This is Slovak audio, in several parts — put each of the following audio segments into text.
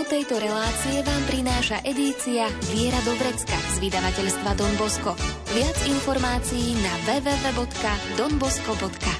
Tému tejto relácie vám prináša edícia Viera do Vrecka z vydavateľstva Don. Viac informácií na www.donbosco.sk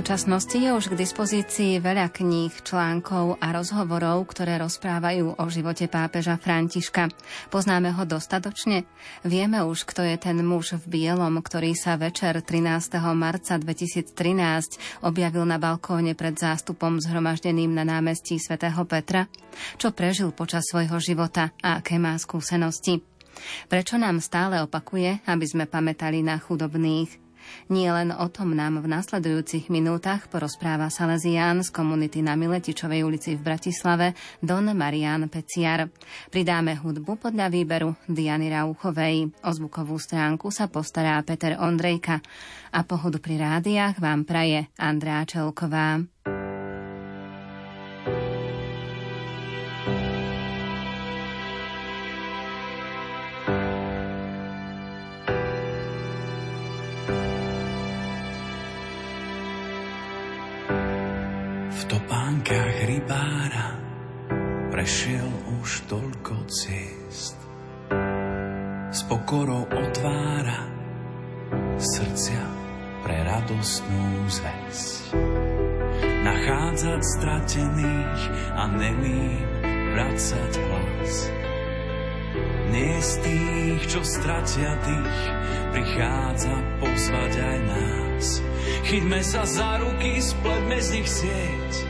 Súčasnosti je už k dispozícii veľa kníh, článkov a rozhovorov, ktoré rozprávajú o živote pápeža Františka. Poznáme ho dostatočne? Vieme už, kto je ten muž v bielom, ktorý sa večer 13. marca 2013 objavil na balkóne pred zástupom zhromaždeným na námestí svätého Petra? Čo prežil počas svojho života a aké má skúsenosti? Prečo nám stále opakuje, aby sme pamätali na chudobných? Nie len o tom nám v nasledujúcich minútach porozpráva Salesián z komunity na Miletičovej ulici v Bratislave Don Marian Peciar. Pridáme hudbu podľa výberu Diany Rauchovej. O zvukovú stránku sa postará Peter Ondrejka. A pohodu pri rádiách vám praje Andrá Čelková. Rybára prešiel už toľko ciest. S pokorou otvára srdcia pre radostnú zväzť. Nachádzať stratených a nemým vracať hlas. Nie z tých, čo stratia tých, prichádza pozvať aj nás. Chyťme sa za ruky, spletme z nich sieť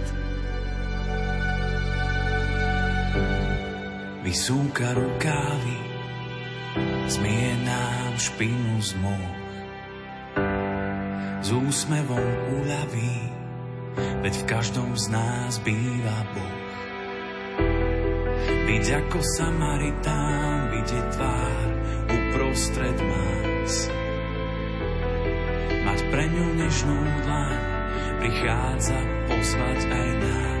Vysúka rukávy, zmie nám špinu z moh. S úsmevom uľaví, veď v každom z nás býva Boh. Byť ako Samaritán, vidieť tvár uprostred más. Mať pre ňu nežnú dlaň, prichádza pozvať aj nás.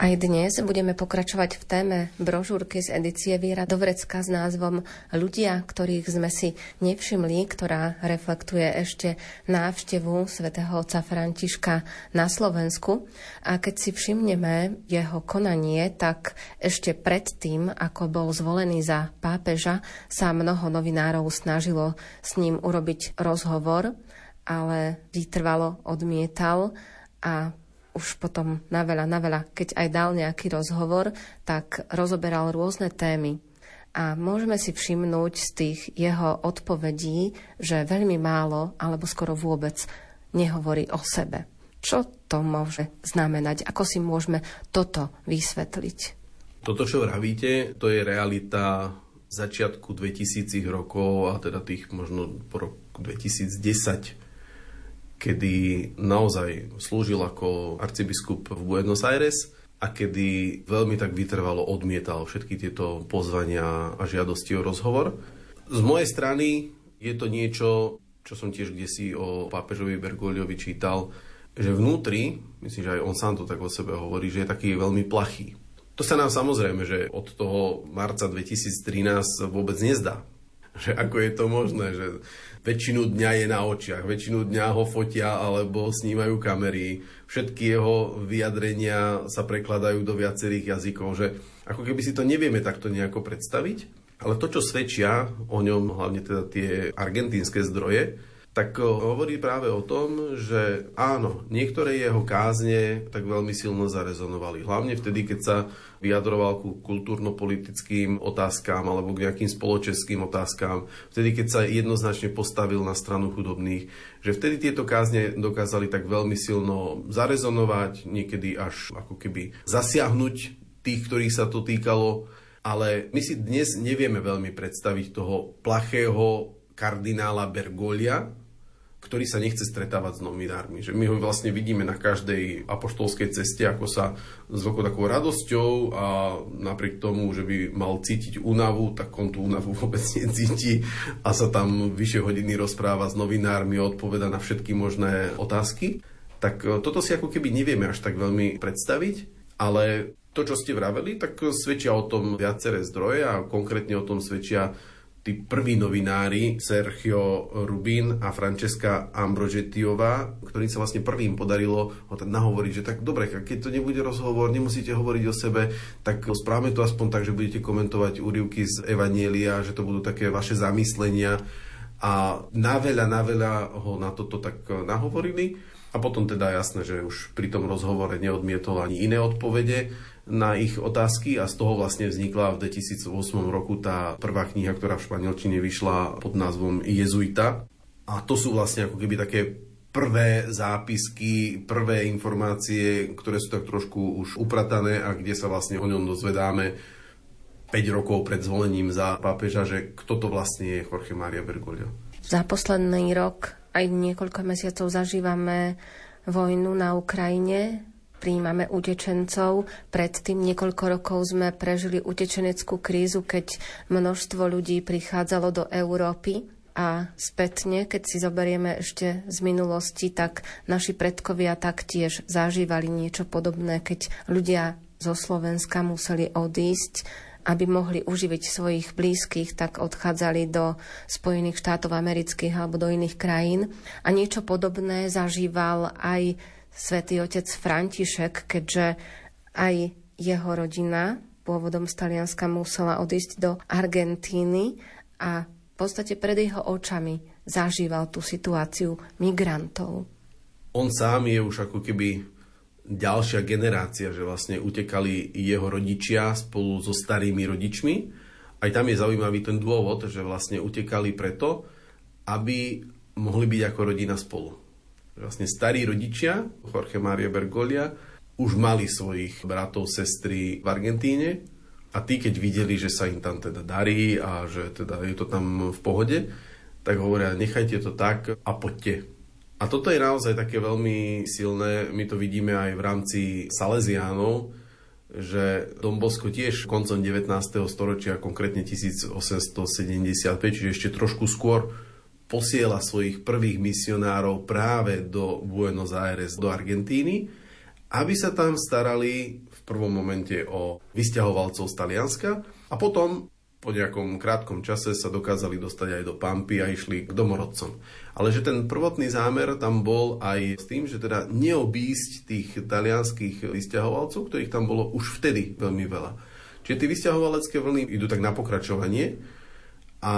Aj dnes budeme pokračovať v téme brožúrky z edície Viera Dovrecka s názvom Ľudia, ktorých sme si nevšimli, ktorá reflektuje ešte návštevu svätého otca Františka na Slovensku. A keď si všimneme jeho konanie, tak ešte predtým, ako bol zvolený za pápeža, sa mnoho novinárov snažilo s ním urobiť rozhovor, ale vytrvalo odmietal a už potom na veľa, na veľa, keď aj dal nejaký rozhovor, tak rozoberal rôzne témy. A môžeme si všimnúť z tých jeho odpovedí, že veľmi málo, alebo skoro vôbec, nehovorí o sebe. Čo to môže znamenať? Ako si môžeme toto vysvetliť? Toto, čo vravíte, to je realita začiatku 2000 rokov a teda tých možno po roku 2010 kedy naozaj slúžil ako arcibiskup v Buenos Aires a kedy veľmi tak vytrvalo odmietal všetky tieto pozvania a žiadosti o rozhovor. Z mojej strany je to niečo, čo som tiež kde si o pápežovi Bergoliovi čítal, že vnútri, myslím, že aj on sám to tak o sebe hovorí, že je taký veľmi plachý. To sa nám samozrejme, že od toho marca 2013 vôbec nezdá. Že ako je to možné, že väčšinu dňa je na očiach, väčšinu dňa ho fotia alebo snímajú kamery, všetky jeho vyjadrenia sa prekladajú do viacerých jazykov, že ako keby si to nevieme takto nejako predstaviť, ale to, čo svedčia o ňom, hlavne teda tie argentínske zdroje, tak eh, hovorí práve o tom, že áno, niektoré jeho kázne tak veľmi silno zarezonovali. Hlavne vtedy, keď sa vyjadroval ku kultúrno-politickým otázkám alebo k nejakým spoločenským otázkám, vtedy, keď sa jednoznačne postavil na stranu chudobných, že vtedy tieto kázne dokázali tak veľmi silno zarezonovať, niekedy až ako keby zasiahnuť tých, ktorých sa to týkalo, ale my si dnes nevieme veľmi predstaviť toho plachého kardinála Bergolia, ktorý sa nechce stretávať s novinármi. Že my ho vlastne vidíme na každej apoštolskej ceste, ako sa s veľkou takou radosťou a napriek tomu, že by mal cítiť únavu, tak on tú únavu vôbec necíti a sa tam vyššie hodiny rozpráva s novinármi odpoveda na všetky možné otázky. Tak e, toto si ako keby nevieme až tak veľmi predstaviť, ale to, čo ste vraveli, tak svedčia o tom viaceré zdroje a konkrétne o tom svedčia tí prví novinári, Sergio Rubin a Francesca Ambrožetiová, ktorým sa vlastne prvým podarilo ho tak nahovoriť, že tak dobre, keď to nebude rozhovor, nemusíte hovoriť o sebe, tak správame to aspoň tak, že budete komentovať úrivky z Evanielia, že to budú také vaše zamyslenia a na veľa, na veľa ho na toto tak nahovorili. A potom teda jasné, že už pri tom rozhovore neodmietol ani iné odpovede na ich otázky a z toho vlastne vznikla v 2008 roku tá prvá kniha, ktorá v španielčine vyšla pod názvom Jezuita. A to sú vlastne ako keby také prvé zápisky, prvé informácie, ktoré sú tak trošku už upratané a kde sa vlastne o ňom dozvedáme 5 rokov pred zvolením za pápeža, že kto to vlastne je Jorge Maria Bergoglio. Za posledný rok aj niekoľko mesiacov zažívame vojnu na Ukrajine príjmame utečencov. Predtým niekoľko rokov sme prežili utečeneckú krízu, keď množstvo ľudí prichádzalo do Európy a spätne, keď si zoberieme ešte z minulosti, tak naši predkovia taktiež zažívali niečo podobné, keď ľudia zo Slovenska museli odísť aby mohli uživiť svojich blízkych, tak odchádzali do Spojených štátov amerických alebo do iných krajín. A niečo podobné zažíval aj svätý otec František, keďže aj jeho rodina pôvodom z Talianska musela odísť do Argentíny a v podstate pred jeho očami zažíval tú situáciu migrantov. On sám je už ako keby ďalšia generácia, že vlastne utekali jeho rodičia spolu so starými rodičmi. Aj tam je zaujímavý ten dôvod, že vlastne utekali preto, aby mohli byť ako rodina spolu vlastne starí rodičia, Jorge Maria Bergolia, už mali svojich bratov, sestry v Argentíne a tí, keď videli, že sa im tam teda darí a že teda je to tam v pohode, tak hovoria, nechajte to tak a poďte. A toto je naozaj také veľmi silné, my to vidíme aj v rámci Salesiánov, že Don Bosco tiež koncom 19. storočia, konkrétne 1875, čiže ešte trošku skôr, posiela svojich prvých misionárov práve do Buenos Aires, do Argentíny, aby sa tam starali v prvom momente o vysťahovalcov z Talianska a potom po nejakom krátkom čase sa dokázali dostať aj do Pampy a išli k domorodcom. Ale že ten prvotný zámer tam bol aj s tým, že teda neobísť tých talianských vysťahovalcov, ktorých tam bolo už vtedy veľmi veľa. Čiže tie vysťahovalecké vlny idú tak na pokračovanie a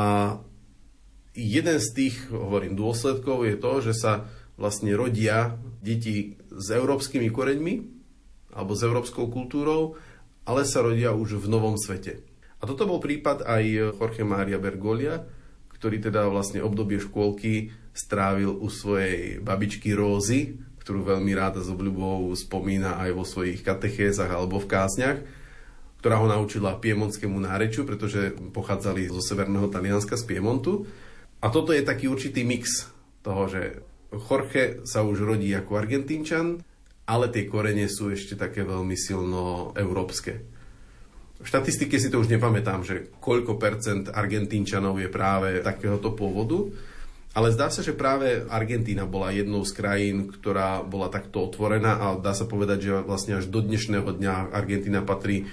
jeden z tých, hovorím, dôsledkov je to, že sa vlastne rodia deti s európskymi koreňmi alebo s európskou kultúrou, ale sa rodia už v novom svete. A toto bol prípad aj Jorge Maria Bergolia, ktorý teda vlastne obdobie škôlky strávil u svojej babičky Rózy, ktorú veľmi ráda s obľubou spomína aj vo svojich katechézach alebo v kásniach, ktorá ho naučila piemonskému nárečiu, pretože pochádzali zo severného Talianska, z Piemontu. A toto je taký určitý mix toho, že Jorge sa už rodí ako argentínčan, ale tie korene sú ešte také veľmi silno európske. V štatistike si to už nepamätám, že koľko percent Argentínčanov je práve takéhoto pôvodu, ale zdá sa, že práve Argentína bola jednou z krajín, ktorá bola takto otvorená a dá sa povedať, že vlastne až do dnešného dňa Argentína patrí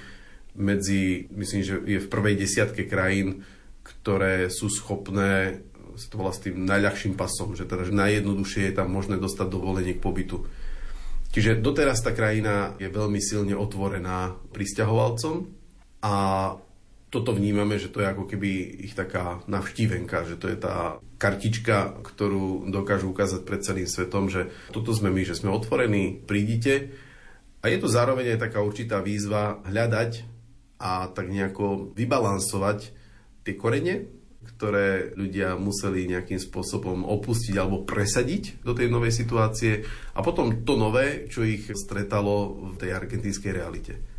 medzi, myslím, že je v prvej desiatke krajín, ktoré sú schopné to volá s tým najľahším pasom, že teda že najjednoduchšie je tam možné dostať dovolenie k pobytu. Čiže doteraz tá krajina je veľmi silne otvorená pristahovalcom a toto vnímame, že to je ako keby ich taká navštívenka, že to je tá kartička, ktorú dokážu ukázať pred celým svetom, že toto sme my, že sme otvorení, prídite. A je to zároveň aj taká určitá výzva hľadať a tak nejako vybalansovať tie korene, ktoré ľudia museli nejakým spôsobom opustiť alebo presadiť do tej novej situácie a potom to nové, čo ich stretalo v tej argentínskej realite.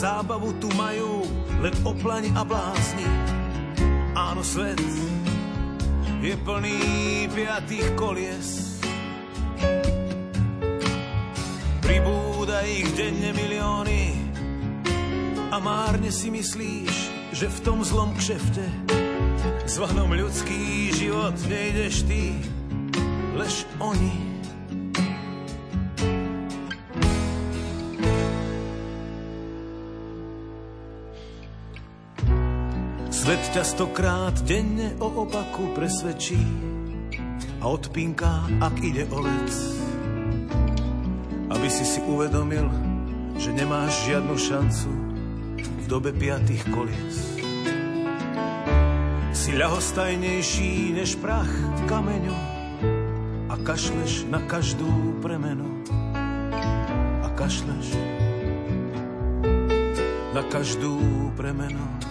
Zábavu tu majú len oplani a blázni. Áno, svet je plný piatých kolies. Pribúda ich denne milióny a márne si myslíš, že v tom zlom kšefte zvanom ľudský život nejdeš ty, lež oni Svet ťa stokrát denne o opaku presvedčí a odpínka, ak ide o vec. Aby si si uvedomil, že nemáš žiadnu šancu v dobe piatých kolies. Si ľahostajnejší než prach v kameňu a kašleš na každú premenu. A kašleš na každú premenu.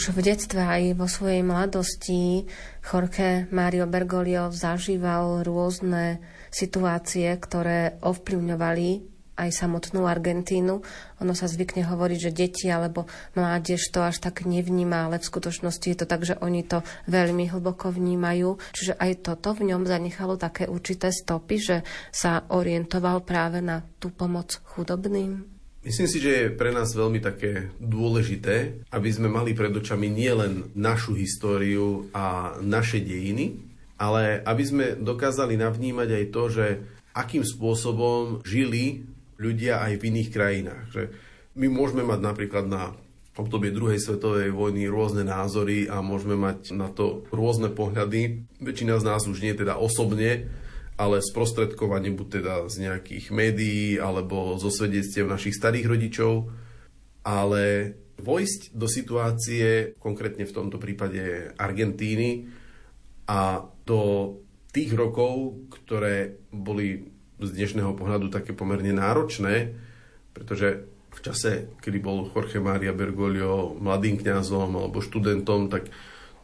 Už v detstve aj vo svojej mladosti Jorge Mario Bergoglio zažíval rôzne situácie, ktoré ovplyvňovali aj samotnú Argentínu. Ono sa zvykne hovoriť, že deti alebo mládež to až tak nevníma, ale v skutočnosti je to tak, že oni to veľmi hlboko vnímajú. Čiže aj toto v ňom zanechalo také určité stopy, že sa orientoval práve na tú pomoc chudobným. Myslím si, že je pre nás veľmi také dôležité, aby sme mali pred očami nielen našu históriu a naše dejiny, ale aby sme dokázali navnímať aj to, že akým spôsobom žili ľudia aj v iných krajinách. Že my môžeme mať napríklad na obdobie druhej svetovej vojny rôzne názory a môžeme mať na to rôzne pohľady. Väčšina z nás už nie teda osobne, ale sprostredkovanie buď teda z nejakých médií alebo zo svedectiev našich starých rodičov, ale vojsť do situácie, konkrétne v tomto prípade Argentíny a do tých rokov, ktoré boli z dnešného pohľadu také pomerne náročné, pretože v čase, kedy bol Jorge Maria Bergoglio mladým kňazom alebo študentom, tak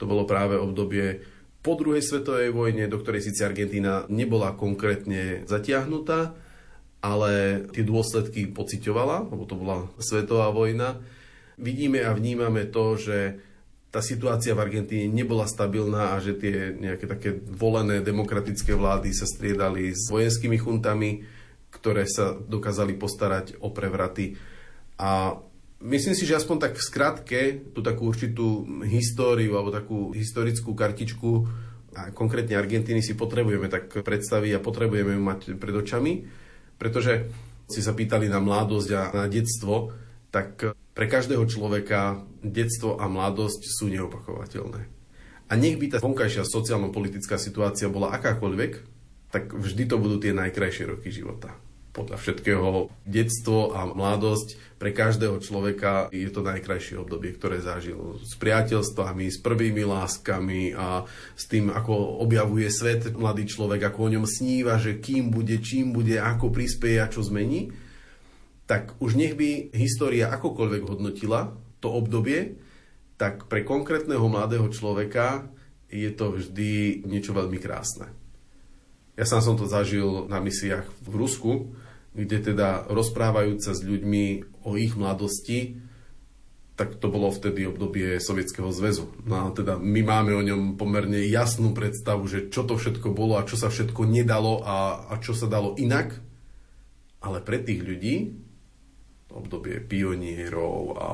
to bolo práve obdobie po druhej svetovej vojne, do ktorej síce Argentína nebola konkrétne zatiahnutá, ale tie dôsledky pocitovala, lebo to bola svetová vojna. Vidíme a vnímame to, že tá situácia v Argentíne nebola stabilná a že tie nejaké také volené demokratické vlády sa striedali s vojenskými chuntami, ktoré sa dokázali postarať o prevraty. A myslím si, že aspoň tak v skratke tú takú určitú históriu alebo takú historickú kartičku a konkrétne Argentíny si potrebujeme tak predstaviť a potrebujeme ju mať pred očami, pretože si sa pýtali na mladosť a na detstvo, tak pre každého človeka detstvo a mladosť sú neopakovateľné. A nech by tá vonkajšia sociálno-politická situácia bola akákoľvek, tak vždy to budú tie najkrajšie roky života podľa všetkého detstvo a mladosť pre každého človeka je to najkrajšie obdobie, ktoré zažil. S priateľstvami, s prvými láskami a s tým, ako objavuje svet mladý človek, ako o ňom sníva, že kým bude, čím bude, ako prispieje a čo zmení, tak už nech by história akokoľvek hodnotila to obdobie, tak pre konkrétneho mladého človeka je to vždy niečo veľmi krásne. Ja sám som to zažil na misiách v Rusku, kde teda rozprávajúc sa s ľuďmi o ich mladosti, tak to bolo vtedy obdobie Sovietskeho zväzu. No a teda my máme o ňom pomerne jasnú predstavu, že čo to všetko bolo a čo sa všetko nedalo a, a čo sa dalo inak. Ale pre tých ľudí, obdobie pionierov a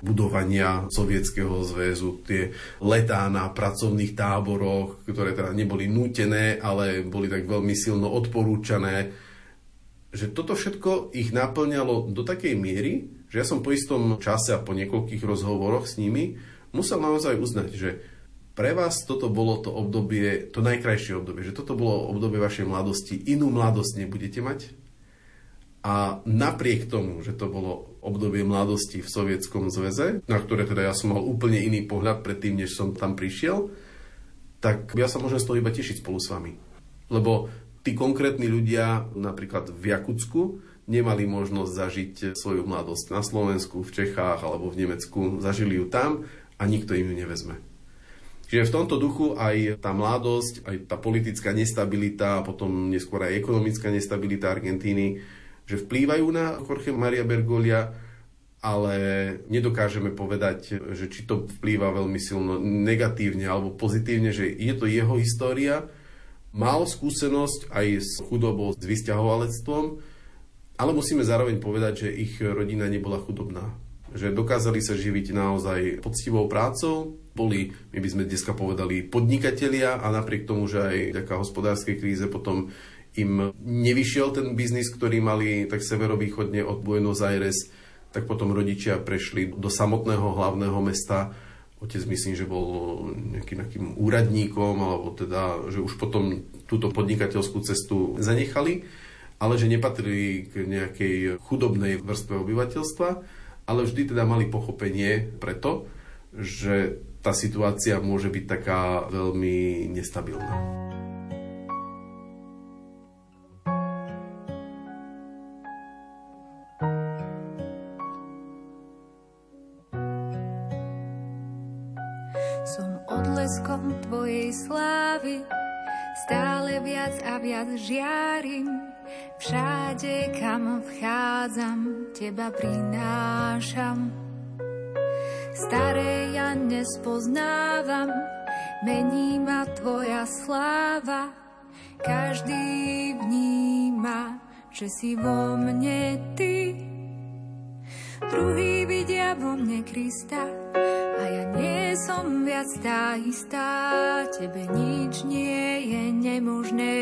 budovania Sovietskeho zväzu, tie letá na pracovných táboroch, ktoré teda neboli nútené, ale boli tak veľmi silno odporúčané, že toto všetko ich naplňalo do takej miery, že ja som po istom čase a po niekoľkých rozhovoroch s nimi musel naozaj uznať, že pre vás toto bolo to obdobie, to najkrajšie obdobie, že toto bolo obdobie vašej mladosti, inú mladosť nebudete mať. A napriek tomu, že to bolo obdobie mladosti v Sovietskom zväze, na ktoré teda ja som mal úplne iný pohľad predtým, než som tam prišiel, tak ja sa môžem z toho iba tešiť spolu s vami. Lebo tí konkrétni ľudia napríklad v Jakutsku nemali možnosť zažiť svoju mladosť na Slovensku, v Čechách alebo v Nemecku. Zažili ju tam a nikto im ju nevezme. Čiže v tomto duchu aj tá mladosť, aj tá politická nestabilita a potom neskôr aj ekonomická nestabilita Argentíny, že vplývajú na Jorge Maria Bergolia, ale nedokážeme povedať, že či to vplýva veľmi silno negatívne alebo pozitívne, že je to jeho história, mal skúsenosť aj s chudobou, s vysťahovalectvom, Ale musíme zároveň povedať, že ich rodina nebola chudobná. Že dokázali sa živiť naozaj poctivou prácou, boli, my by sme dneska povedali, podnikatelia a napriek tomu, že aj taká hospodárskej kríze potom im nevyšiel ten biznis, ktorý mali tak severovýchodne od Buenos Aires, tak potom rodičia prešli do samotného hlavného mesta. Otec myslím, že bol nejakým, nejakým úradníkom, alebo teda, že už potom túto podnikateľskú cestu zanechali ale že nepatrili k nejakej chudobnej vrstve obyvateľstva, ale vždy teda mali pochopenie preto, že tá situácia môže byť taká veľmi nestabilná. Viac žiarim Všade, kam vchádzam, teba prinášam. Staré ja nespoznávam, mení ma tvoja sláva. Každý vníma, že si vo mne ty. Druhý vidia vo mne Krista ja nie som viac tá istá. Tebe nič nie je nemožné.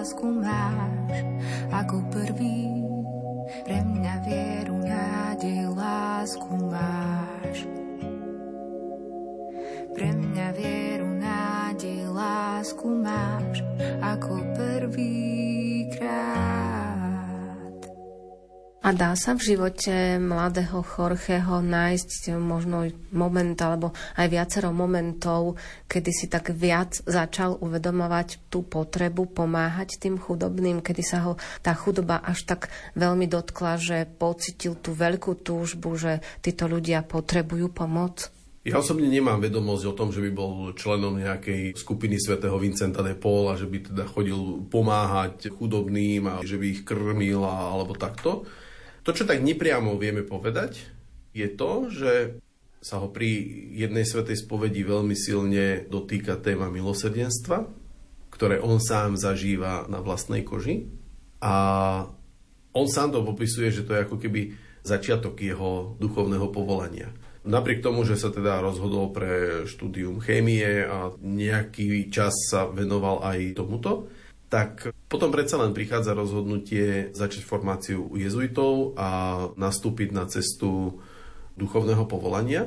lásku máš ako prvý. Pre mňa vieru, nádej, lásku máš. Pre mňa vieru, nádej, lásku máš ako prvýkrát. A dá sa v živote mladého Chorcheho nájsť možno moment alebo aj viacero momentov, kedy si tak viac začal uvedomovať tú potrebu pomáhať tým chudobným, kedy sa ho tá chudoba až tak veľmi dotkla, že pocitil tú veľkú túžbu, že títo ľudia potrebujú pomoc? Ja osobne nemám vedomosť o tom, že by bol členom nejakej skupiny svätého Vincenta de Paul a že by teda chodil pomáhať chudobným a že by ich krmil alebo takto. To, čo tak nepriamo vieme povedať, je to, že sa ho pri jednej svetej spovedi veľmi silne dotýka téma milosrdenstva, ktoré on sám zažíva na vlastnej koži. A on sám to popisuje, že to je ako keby začiatok jeho duchovného povolania. Napriek tomu, že sa teda rozhodol pre štúdium chémie a nejaký čas sa venoval aj tomuto, tak potom predsa len prichádza rozhodnutie začať formáciu u jezuitov a nastúpiť na cestu duchovného povolania.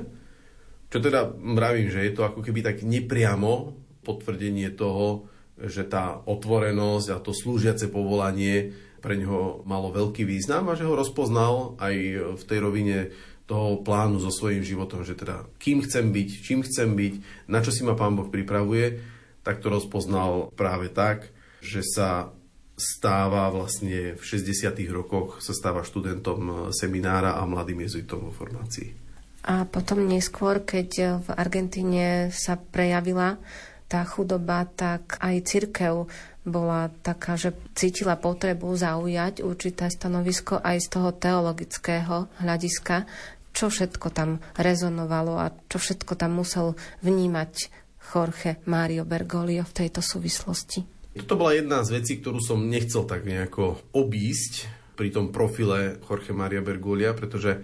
Čo teda mravím, že je to ako keby tak nepriamo potvrdenie toho, že tá otvorenosť a to slúžiace povolanie pre neho malo veľký význam a že ho rozpoznal aj v tej rovine toho plánu so svojím životom, že teda kým chcem byť, čím chcem byť, na čo si ma Pán Boh pripravuje, tak to rozpoznal práve tak, že sa stáva vlastne v 60. rokoch, sa stáva študentom seminára a mladým jezuitom vo formácii. A potom neskôr, keď v Argentíne sa prejavila tá chudoba, tak aj cirkev bola taká, že cítila potrebu zaujať určité stanovisko aj z toho teologického hľadiska, čo všetko tam rezonovalo a čo všetko tam musel vnímať Jorge Mario Bergoglio v tejto súvislosti. Toto bola jedna z vecí, ktorú som nechcel tak nejako obísť pri tom profile Jorge Maria Bergolia, pretože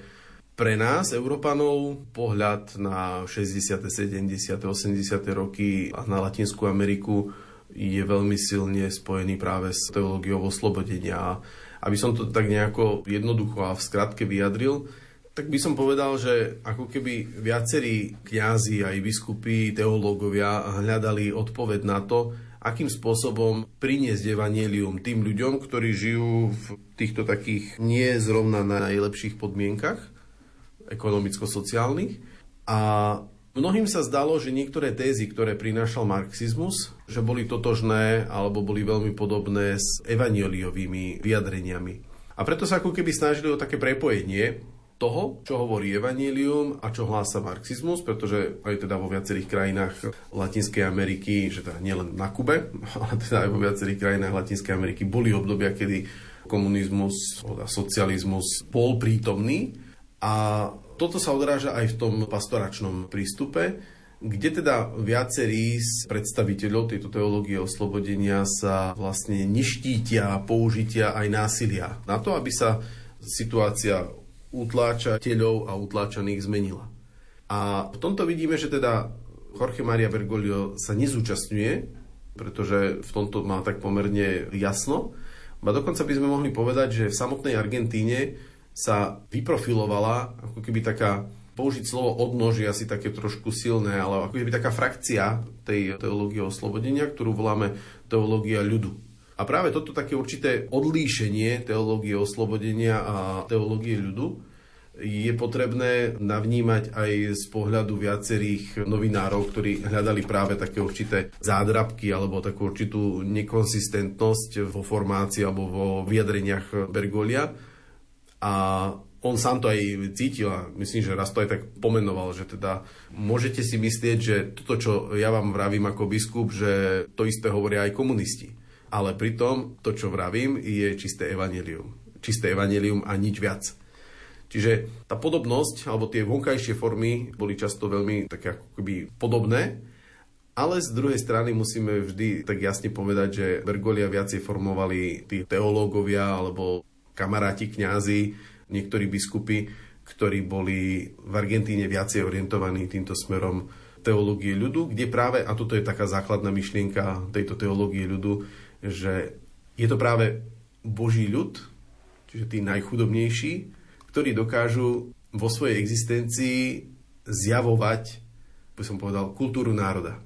pre nás, Európanov, pohľad na 60., 70., 80. roky a na Latinskú Ameriku je veľmi silne spojený práve s teológiou oslobodenia. Aby som to tak nejako jednoducho a v skratke vyjadril, tak by som povedal, že ako keby viacerí kňazi aj biskupy, teológovia hľadali odpoveď na to, akým spôsobom priniesť evanelium tým ľuďom, ktorí žijú v týchto takých nie zrovna najlepších podmienkach ekonomicko-sociálnych. A mnohým sa zdalo, že niektoré tézy, ktoré prinášal marxizmus, že boli totožné alebo boli veľmi podobné s evanieliovými vyjadreniami. A preto sa ako keby snažili o také prepojenie toho, čo hovorí Evangelium a čo hlása marxizmus, pretože aj teda vo viacerých krajinách Latinskej Ameriky, že teda nielen na Kube, ale teda aj vo viacerých krajinách Latinskej Ameriky boli obdobia, kedy komunizmus a socializmus bol prítomný. A toto sa odráža aj v tom pastoračnom prístupe, kde teda viacerí z predstaviteľov tejto teológie oslobodenia sa vlastne neštítia použitia aj násilia na to, aby sa situácia utláčateľov a utláčaných zmenila. A v tomto vidíme, že teda Jorge Maria Bergoglio sa nezúčastňuje, pretože v tomto má tak pomerne jasno. A dokonca by sme mohli povedať, že v samotnej Argentíne sa vyprofilovala ako keby taká použiť slovo odnož je asi také trošku silné, ale ako keby taká frakcia tej teológie oslobodenia, ktorú voláme teológia ľudu. A práve toto také určité odlíšenie teológie oslobodenia a teológie ľudu je potrebné navnímať aj z pohľadu viacerých novinárov, ktorí hľadali práve také určité zádrabky alebo takú určitú nekonsistentnosť vo formácii alebo vo vyjadreniach Bergolia. A on sám to aj cítil a myslím, že raz to aj tak pomenoval, že teda môžete si myslieť, že toto, čo ja vám vravím ako biskup, že to isté hovoria aj komunisti ale pritom to, čo vravím, je čisté evanelium. Čisté evanelium a nič viac. Čiže tá podobnosť, alebo tie vonkajšie formy boli často veľmi také akoby podobné, ale z druhej strany musíme vždy tak jasne povedať, že Bergolia viacej formovali tí teológovia alebo kamaráti, kňazi, niektorí biskupy, ktorí boli v Argentíne viacej orientovaní týmto smerom teológie ľudu, kde práve, a toto je taká základná myšlienka tejto teológie ľudu, že je to práve Boží ľud, čiže tí najchudobnejší, ktorí dokážu vo svojej existencii zjavovať, by som povedal, kultúru národa.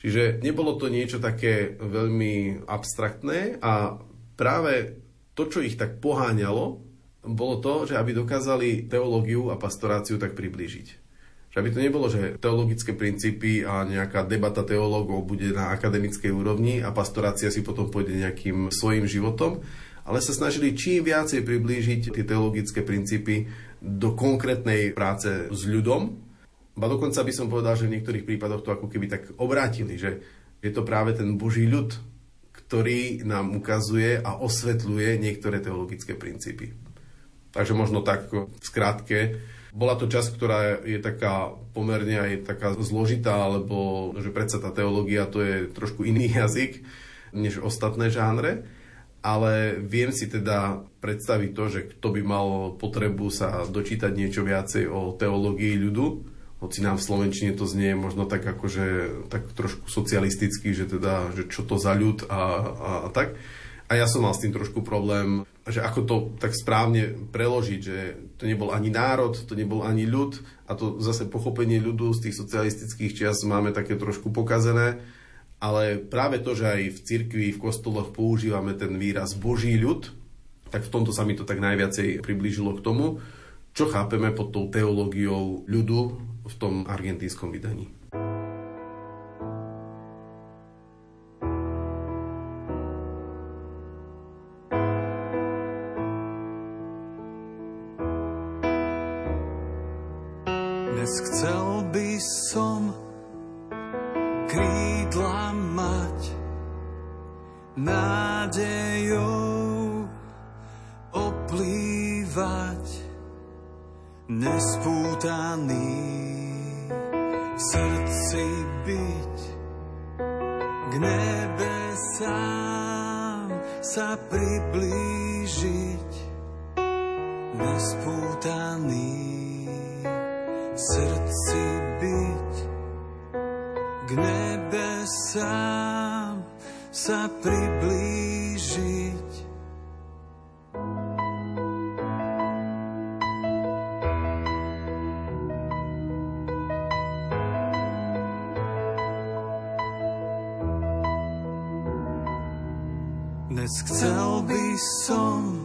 Čiže nebolo to niečo také veľmi abstraktné a práve to, čo ich tak poháňalo, bolo to, že aby dokázali teológiu a pastoráciu tak priblížiť. Že aby to nebolo, že teologické princípy a nejaká debata teológov bude na akademickej úrovni a pastorácia si potom pôjde nejakým svojim životom, ale sa snažili čím viacej priblížiť tie teologické princípy do konkrétnej práce s ľudom, Ba dokonca by som povedal, že v niektorých prípadoch to ako keby tak obrátili, že je to práve ten Boží ľud, ktorý nám ukazuje a osvetľuje niektoré teologické princípy. Takže možno tak v skrátke. Bola to časť, ktorá je taká pomerne aj taká zložitá, lebo že predsa tá teológia to je trošku iný jazyk než ostatné žánre ale viem si teda predstaviť to, že kto by mal potrebu sa dočítať niečo viacej o teológii ľudu, hoci nám v Slovenčine to znie možno tak akože tak trošku socialisticky, že teda, že čo to za ľud a, a, a tak. A ja som mal s tým trošku problém, že ako to tak správne preložiť, že to nebol ani národ, to nebol ani ľud a to zase pochopenie ľudu z tých socialistických čias máme také trošku pokazené ale práve to, že aj v cirkvi, v kostoloch používame ten výraz Boží ľud, tak v tomto sa mi to tak najviacej priblížilo k tomu, čo chápeme pod tou teológiou ľudu v tom argentínskom vydaní. Dnes chcel by som krídla mať nádejou oplývať nespútaný v srdci byť k nebesám sa priblížiť nespútaný srdci byť k nebesám sa priblížiť. Dnes chcel by som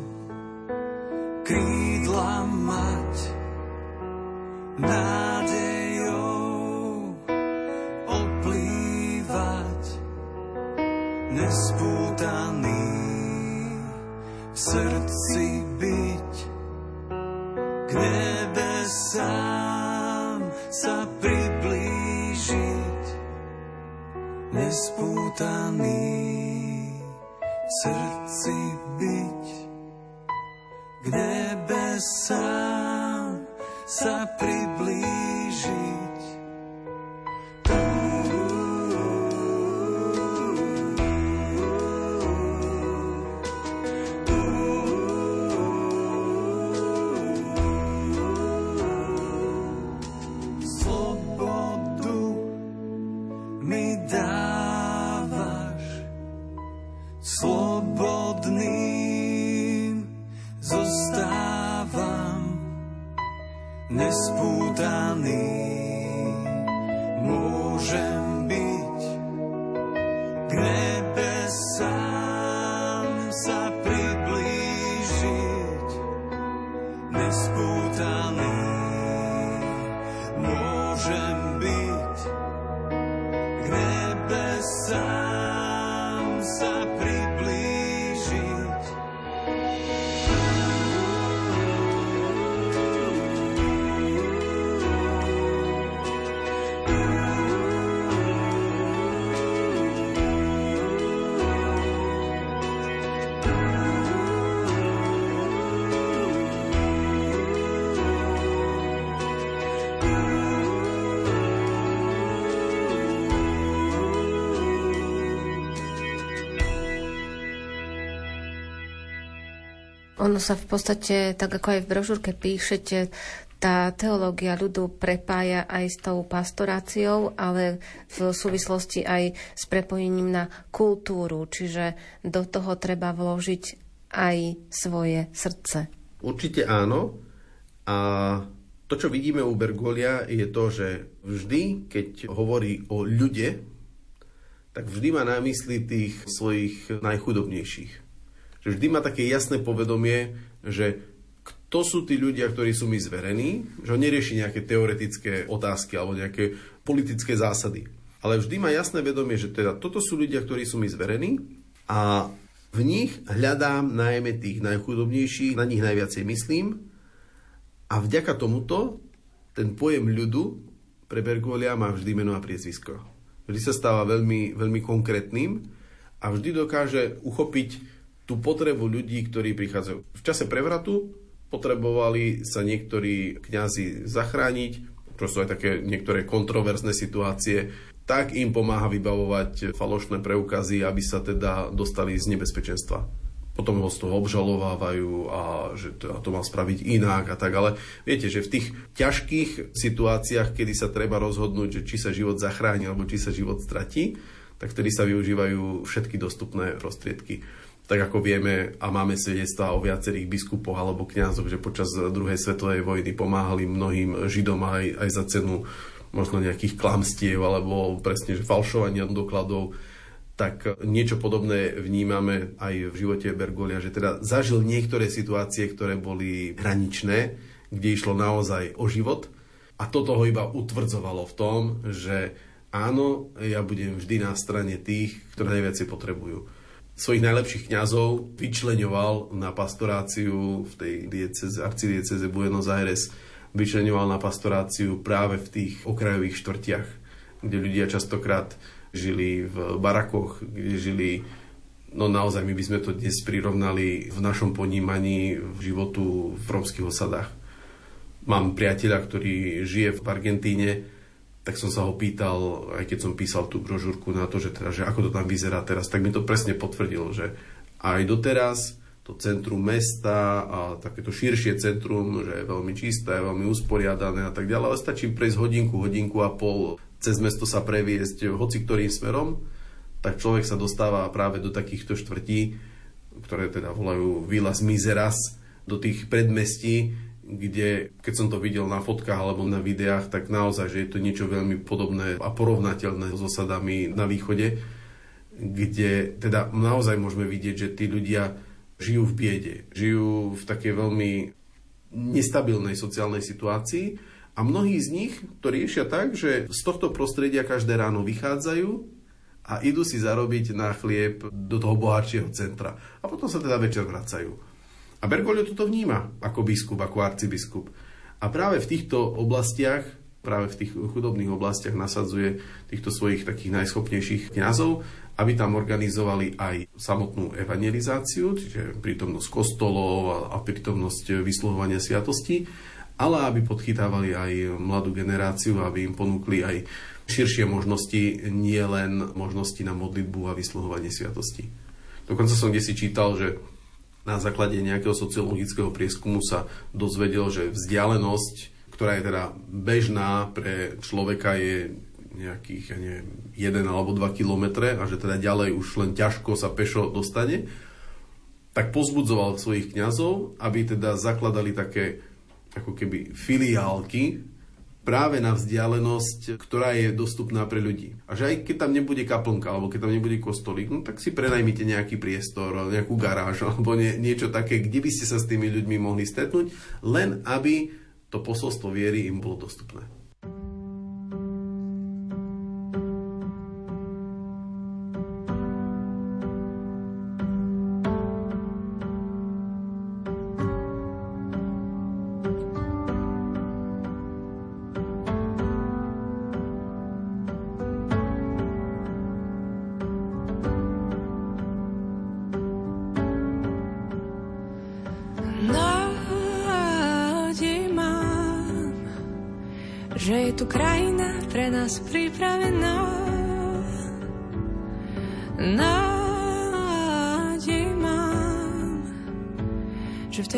Ono sa v podstate, tak ako aj v brožúrke píšete, tá teológia ľudu prepája aj s tou pastoráciou, ale v súvislosti aj s prepojením na kultúru, čiže do toho treba vložiť aj svoje srdce. Určite áno. A to, čo vidíme u Bergolia, je to, že vždy, keď hovorí o ľude, tak vždy má na mysli tých svojich najchudobnejších že vždy má také jasné povedomie, že kto sú tí ľudia, ktorí sú mi zverení, že on nerieši nejaké teoretické otázky alebo nejaké politické zásady. Ale vždy má jasné vedomie, že teda toto sú ľudia, ktorí sú mi zverení a v nich hľadám najmä tých najchudobnejších, na nich najviacej myslím a vďaka tomuto ten pojem ľudu pre Bergolia má vždy meno a priezvisko. Vždy sa stáva veľmi, veľmi konkrétnym a vždy dokáže uchopiť tú potrebu ľudí, ktorí prichádzajú. V čase prevratu potrebovali sa niektorí kňazi zachrániť, čo sú aj také niektoré kontroverzné situácie, tak im pomáha vybavovať falošné preukazy, aby sa teda dostali z nebezpečenstva potom ho z toho obžalovávajú a že to, to mal spraviť inak a tak, ale viete, že v tých ťažkých situáciách, kedy sa treba rozhodnúť, že či sa život zachráni alebo či sa život stratí, tak vtedy sa využívajú všetky dostupné prostriedky. Tak ako vieme a máme svedectvá o viacerých biskupoch alebo kňazoch, že počas druhej svetovej vojny pomáhali mnohým Židom aj, aj za cenu možno nejakých klamstiev alebo presne že falšovania dokladov tak niečo podobné vnímame aj v živote Bergolia, že teda zažil niektoré situácie, ktoré boli hraničné, kde išlo naozaj o život a toto ho iba utvrdzovalo v tom, že áno, ja budem vždy na strane tých, ktoré najviac potrebujú. Svojich najlepších kňazov vyčleňoval na pastoráciu v tej dieceze, arcidieceze Buenos Aires, vyčleňoval na pastoráciu práve v tých okrajových štvrtiach, kde ľudia častokrát žili v barakoch, kde žili No naozaj, my by sme to dnes prirovnali v našom ponímaní v životu v romských osadách. Mám priateľa, ktorý žije v Argentíne, tak som sa ho pýtal, aj keď som písal tú brožúrku na to, že, teda, že ako to tam vyzerá teraz, tak mi to presne potvrdil, že aj doteraz to centrum mesta a takéto širšie centrum, že je veľmi čisté, veľmi usporiadané a tak ďalej, ale stačí prejsť hodinku, hodinku a pol cez mesto sa previesť hoci ktorým smerom, tak človek sa dostáva práve do takýchto štvrtí, ktoré teda volajú Villas Miseras, do tých predmestí, kde keď som to videl na fotkách alebo na videách, tak naozaj, že je to niečo veľmi podobné a porovnateľné s osadami na východe, kde teda naozaj môžeme vidieť, že tí ľudia žijú v biede, žijú v takej veľmi nestabilnej sociálnej situácii a mnohí z nich to riešia tak, že z tohto prostredia každé ráno vychádzajú a idú si zarobiť na chlieb do toho bohatšieho centra. A potom sa teda večer vracajú. A Bergoglio toto vníma ako biskup, ako arcibiskup. A práve v týchto oblastiach, práve v tých chudobných oblastiach nasadzuje týchto svojich takých najschopnejších kňazov, aby tam organizovali aj samotnú evangelizáciu, čiže prítomnosť kostolov a prítomnosť vysluhovania sviatosti ale aby podchytávali aj mladú generáciu, aby im ponúkli aj širšie možnosti, nie len možnosti na modlitbu a vysluhovanie sviatosti. Dokonca som kde si čítal, že na základe nejakého sociologického prieskumu sa dozvedel, že vzdialenosť, ktorá je teda bežná pre človeka, je nejakých, ja neviem, 1 alebo 2 kilometre a že teda ďalej už len ťažko sa pešo dostane, tak pozbudzoval svojich kňazov, aby teda zakladali také ako keby filiálky práve na vzdialenosť, ktorá je dostupná pre ľudí. A že aj keď tam nebude kaplnka, alebo keď tam nebude kostolík, no tak si prenajmite nejaký priestor, nejakú garáž, alebo nie, niečo také, kde by ste sa s tými ľuďmi mohli stretnúť, len aby to posolstvo viery im bolo dostupné.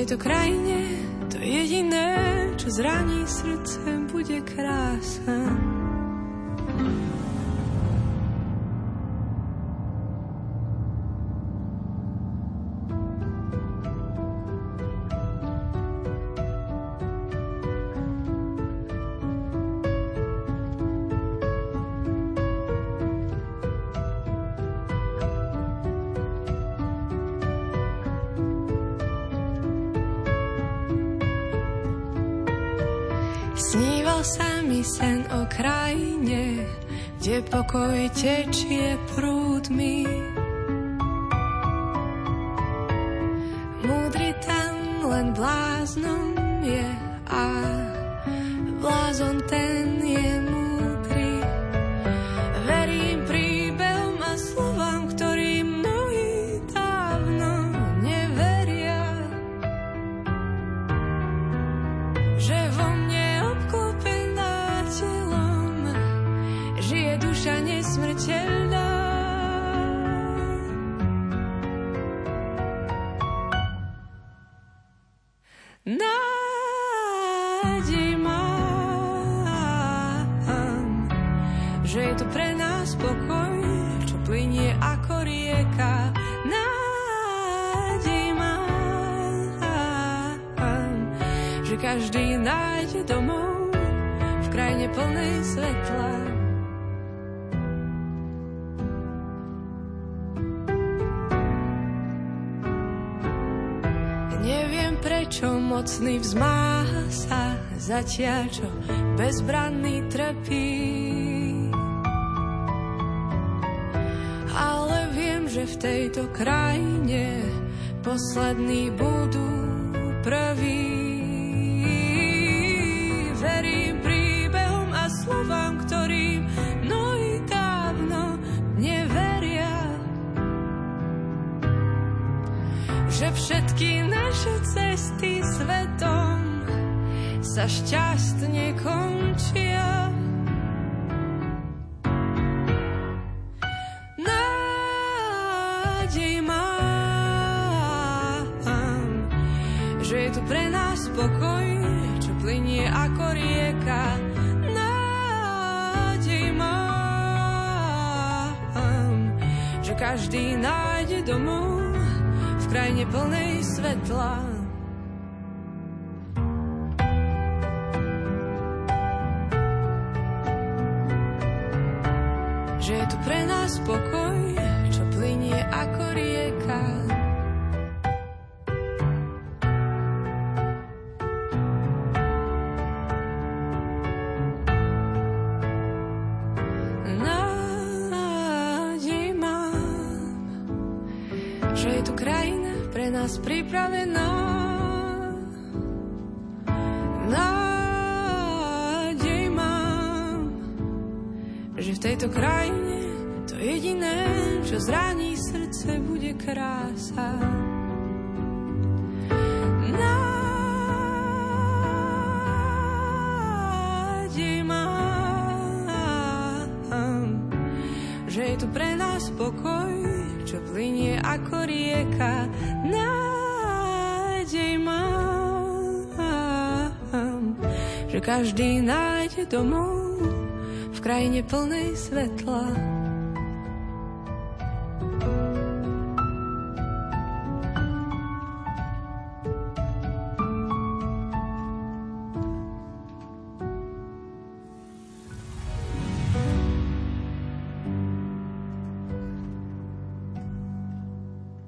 Tejto krajine to jediné, čo zraní srdce, bude krása. Pokoj tečie prúdmi. Zatiaľ, čo bezbranný trpí. že v tejto krajine poslední budú prví. Verím príbehom a slovám, ktorým mnohí dávno neveria. Že všetky naše cesty svetom sa šťastne končia. pokoj, čo plinie ako rieka. Nádej mám, že každý nájde domov v krajine plnej svetla. Krása. Nádej mám, že je tu pre nás pokoj, čo plinie ako rieka. Nádej mám, že každý nájde domov v krajine plnej svetla.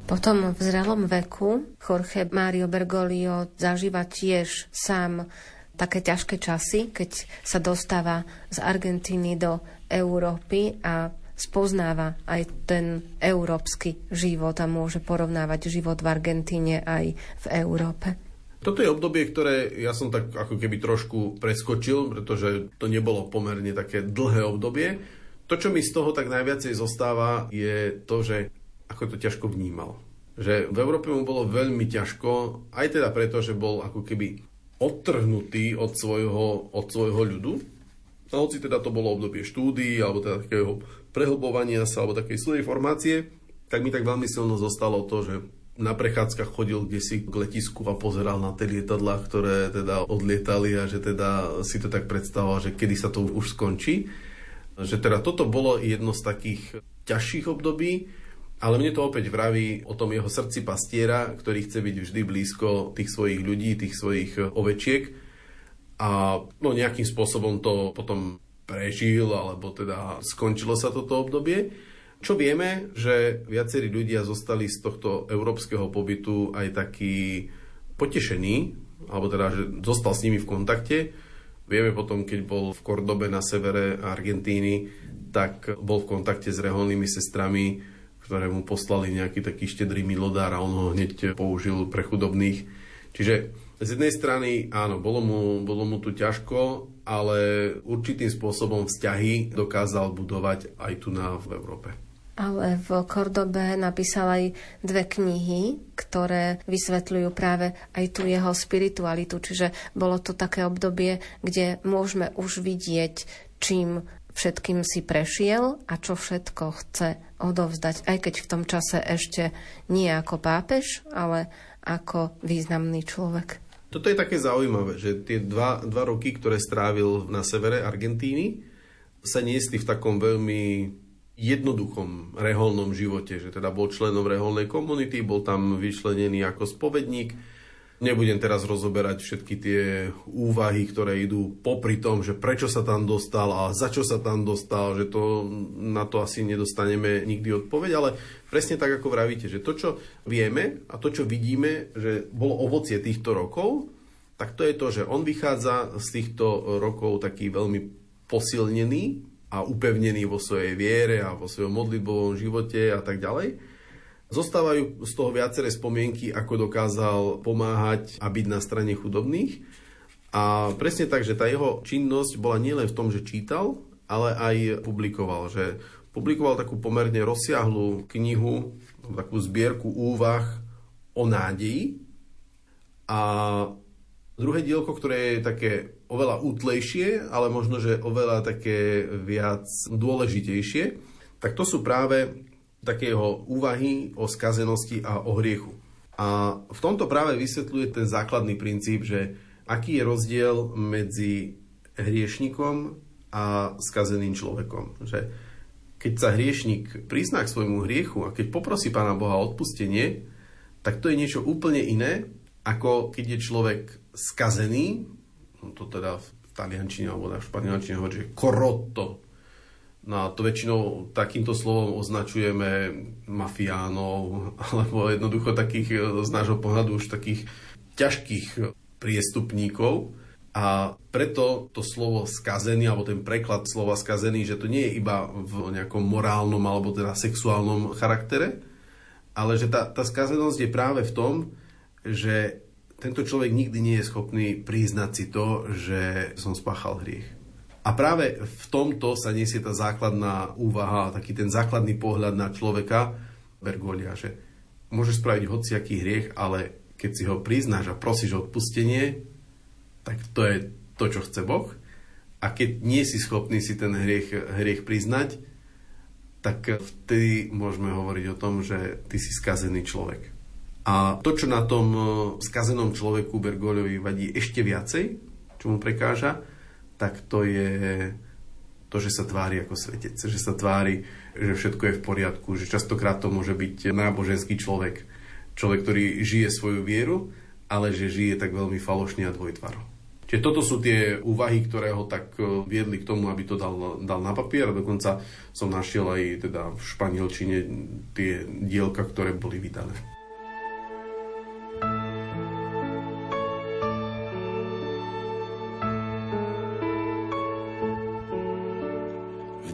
Potom v zrelom veku Jorge Mario Bergoglio zažíva tiež sám také ťažké časy, keď sa dostáva z Argentíny do Európy a spoznáva aj ten európsky život a môže porovnávať život v Argentíne aj v Európe. Toto je obdobie, ktoré ja som tak ako keby trošku preskočil, pretože to nebolo pomerne také dlhé obdobie. To, čo mi z toho tak najviacej zostáva, je to, že ako to ťažko vnímal že v Európe mu bolo veľmi ťažko, aj teda preto, že bol ako keby odtrhnutý od svojho, od svojho ľudu. A hoci teda to bolo obdobie štúdií, alebo teda takého prehlbovania sa, alebo takej svojej formácie, tak mi tak veľmi silno zostalo to, že na prechádzkach chodil kde si k letisku a pozeral na tie lietadlá, ktoré teda odlietali a že teda si to tak predstavoval, že kedy sa to už skončí. Že teda toto bolo jedno z takých ťažších období, ale mne to opäť vraví o tom jeho srdci pastiera, ktorý chce byť vždy blízko tých svojich ľudí, tých svojich e, ovečiek. A no, nejakým spôsobom to potom prežil, alebo teda skončilo sa toto obdobie. Čo vieme, že viacerí ľudia zostali z tohto európskeho pobytu aj takí potešení, alebo teda, že zostal s nimi v kontakte. Vieme potom, keď bol v Kordobe na severe Argentíny, tak bol v kontakte s reholnými sestrami, ktoré mu poslali nejaký taký štedrý milodár a on ho hneď použil pre chudobných. Čiže z jednej strany, áno, bolo mu, bolo mu tu ťažko, ale určitým spôsobom vzťahy dokázal budovať aj tu na v Európe. Ale v Kordobe napísal aj dve knihy, ktoré vysvetľujú práve aj tú jeho spiritualitu. Čiže bolo to také obdobie, kde môžeme už vidieť, čím všetkým si prešiel a čo všetko chce odovzdať, aj keď v tom čase ešte nie ako pápež, ale ako významný človek. Toto je také zaujímavé, že tie dva, dva roky, ktoré strávil na severe Argentíny, sa niesli v takom veľmi jednoduchom reholnom živote, že teda bol členom reholnej komunity, bol tam vyčlenený ako spovedník. Nebudem teraz rozoberať všetky tie úvahy, ktoré idú popri tom, že prečo sa tam dostal a za čo sa tam dostal, že to, na to asi nedostaneme nikdy odpoveď, ale presne tak, ako vravíte, že to, čo vieme a to, čo vidíme, že bolo ovocie týchto rokov, tak to je to, že on vychádza z týchto rokov taký veľmi posilnený, a upevnení vo svojej viere a vo svojom modlitbovom živote a tak ďalej. Zostávajú z toho viaceré spomienky, ako dokázal pomáhať a byť na strane chudobných. A presne tak, že tá jeho činnosť bola nielen v tom, že čítal, ale aj publikoval. Že publikoval takú pomerne rozsiahlú knihu, takú zbierku úvah o nádeji. A druhé dielko, ktoré je také oveľa útlejšie, ale možno, že oveľa také viac dôležitejšie, tak to sú práve také jeho úvahy o skazenosti a o hriechu. A v tomto práve vysvetľuje ten základný princíp, že aký je rozdiel medzi hriešnikom a skazeným človekom. Že keď sa hriešnik prizná k svojmu hriechu a keď poprosí Pána Boha o odpustenie, tak to je niečo úplne iné, ako keď je človek skazený no to teda v taliančine alebo v španielčine hovorí, že korotto. No a to väčšinou takýmto slovom označujeme mafiánov, alebo jednoducho takých z nášho pohľadu už takých ťažkých priestupníkov. A preto to slovo skazený, alebo ten preklad slova skazený, že to nie je iba v nejakom morálnom alebo teda sexuálnom charaktere, ale že tá, tá skazenosť je práve v tom, že tento človek nikdy nie je schopný priznať si to, že som spáchal hriech. A práve v tomto sa nesie tá základná úvaha, taký ten základný pohľad na človeka, Bergolia, že môžeš spraviť hociaký hriech, ale keď si ho priznáš a prosíš o odpustenie, tak to je to, čo chce Boh. A keď nie si schopný si ten hriech, hriech priznať, tak vtedy môžeme hovoriť o tom, že ty si skazený človek. A to, čo na tom e, skazenom človeku Bergogliovi vadí ešte viacej, čo mu prekáža, tak to je to, že sa tvári ako svetec, že sa tvári, že všetko je v poriadku, že častokrát to môže byť náboženský človek, človek, ktorý žije svoju vieru, ale že žije tak veľmi falošne a dvojtvaro. Čiže toto sú tie úvahy, ktoré ho tak e, viedli k tomu, aby to dal, dal na papier a dokonca som našiel aj teda v španielčine tie dielka, ktoré boli vydané.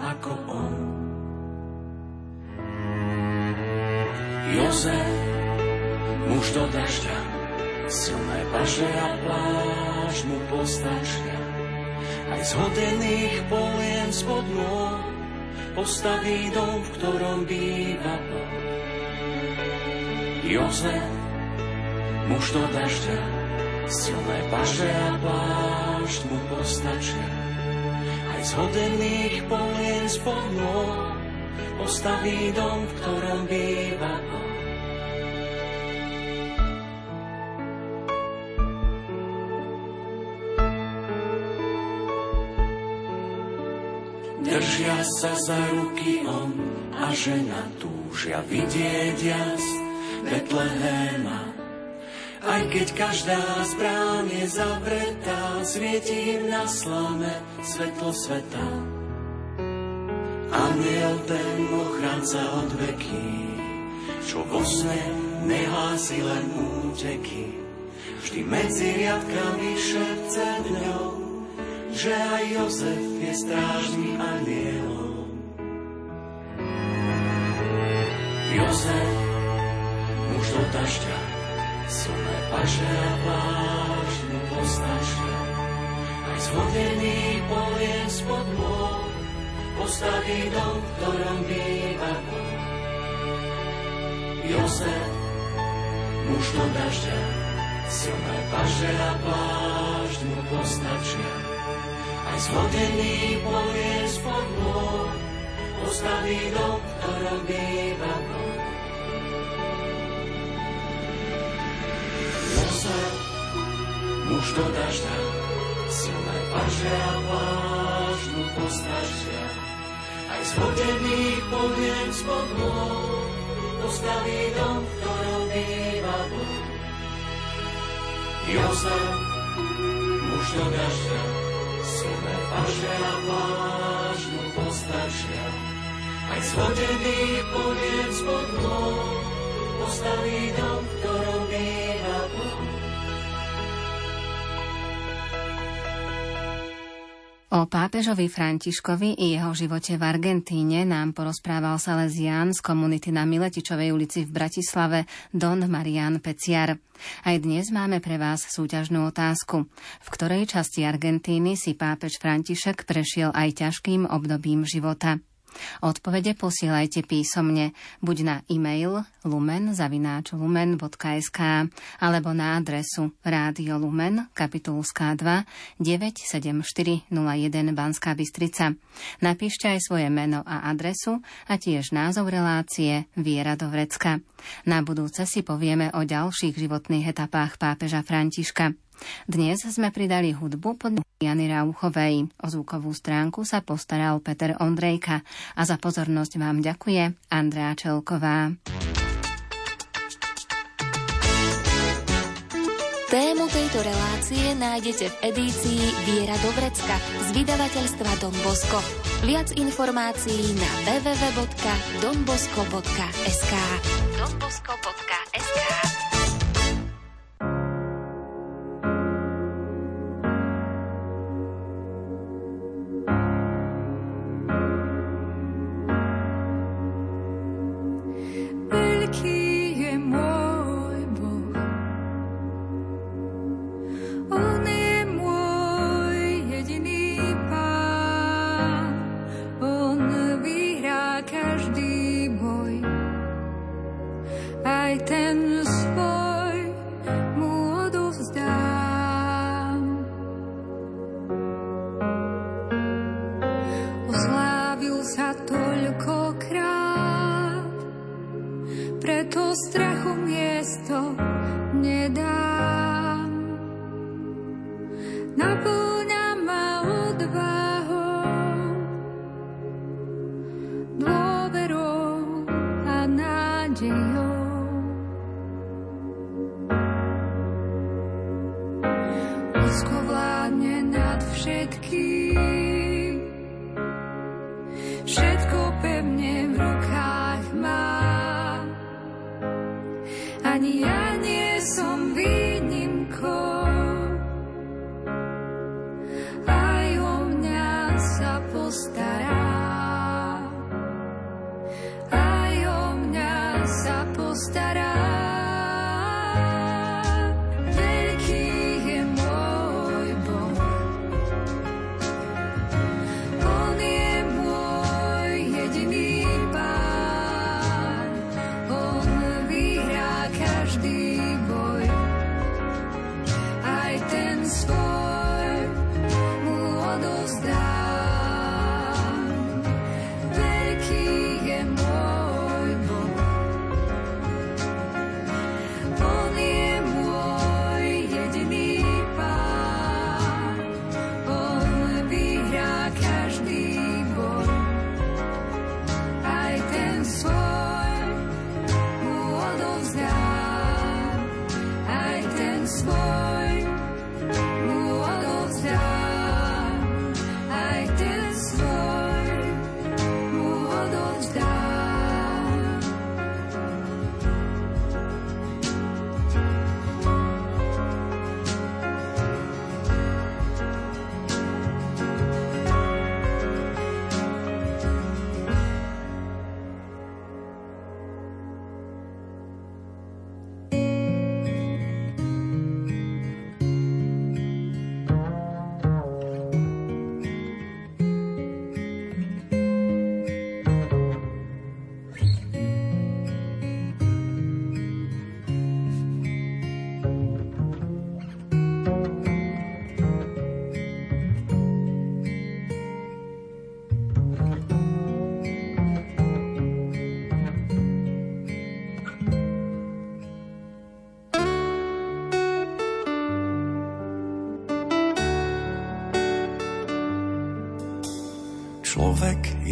ako on. Jozef, muž do dažďa, silné paže a pláž mu postačia. Aj z hodených polien spod nôh postaví dom, v ktorom býva Boh. Jozef, muž do dažďa, silné paže a pláž mu postačia z hodených polien spod postaví dom, v ktorom býva. Držia sa za ruky on a žena túžia vidieť jas Betlehema aj keď každá z brán je zavretá, svieti im na slame svetlo sveta. Aniel ten ochranca od veky, čo vo sne nehlási len úteky. Vždy medzi riadkami šepce dňou, že aj Jozef je strážnym anielom. Jozef, muž do dažďa, Silné paše a pláž mu postačia, aj z vodených polien spod môj, postaví dom, v ktorom býva Boh. Jozef, muž do dažďa, silné paže a plášť mu postačia. Aj zvodený povie spod môj, postaví dom, ktorom býva Boh. Dažďa, silné paže a plášť mu postačia. Aj zvodený povie spod môj, postaví dom, v ktorom býva Boh. Jozef, muž do dažďa, silné paže a pláž mu postačia. Aj zhodený poviem spod môj, postaví dom, v ktorom býva Boh. O pápežovi Františkovi i jeho živote v Argentíne nám porozprával Salesián z komunity na Miletičovej ulici v Bratislave Don Marian Peciar. Aj dnes máme pre vás súťažnú otázku. V ktorej časti Argentíny si pápež František prešiel aj ťažkým obdobím života? Odpovede posielajte písomne buď na e-mail lumen.lumen.sk alebo na adresu Rádio Lumen, kapitulská 2, 97401 Banská Bystrica. Napíšte aj svoje meno a adresu a tiež názov relácie Viera do Vrecka. Na budúce si povieme o ďalších životných etapách pápeža Františka. Dnes sme pridali hudbu pod Jany Rauchovej. O zvukovú stránku sa postaral Peter Ondrejka a za pozornosť vám ďakuje Andrea Čelková. Tému tejto relácie nájdete v edícii Viera Dobrecka z vydavateľstva Don Bosco. Viac informácií na www.donbosco.sk donbosco.sk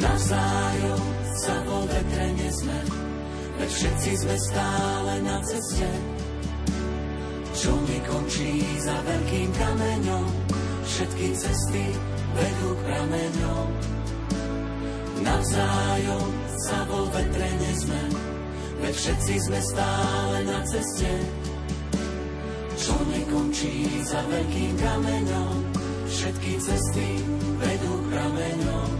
Navzájom sa vo vetre nesme, veď všetci sme stále na ceste. Čo končí za veľkým kameňom, všetky cesty vedú k prameňom. Navzájom sa vo vetre nesme, veď všetci sme stále na ceste. Čo nekončí za veľkým kameňom, všetky cesty vedú k prameňom.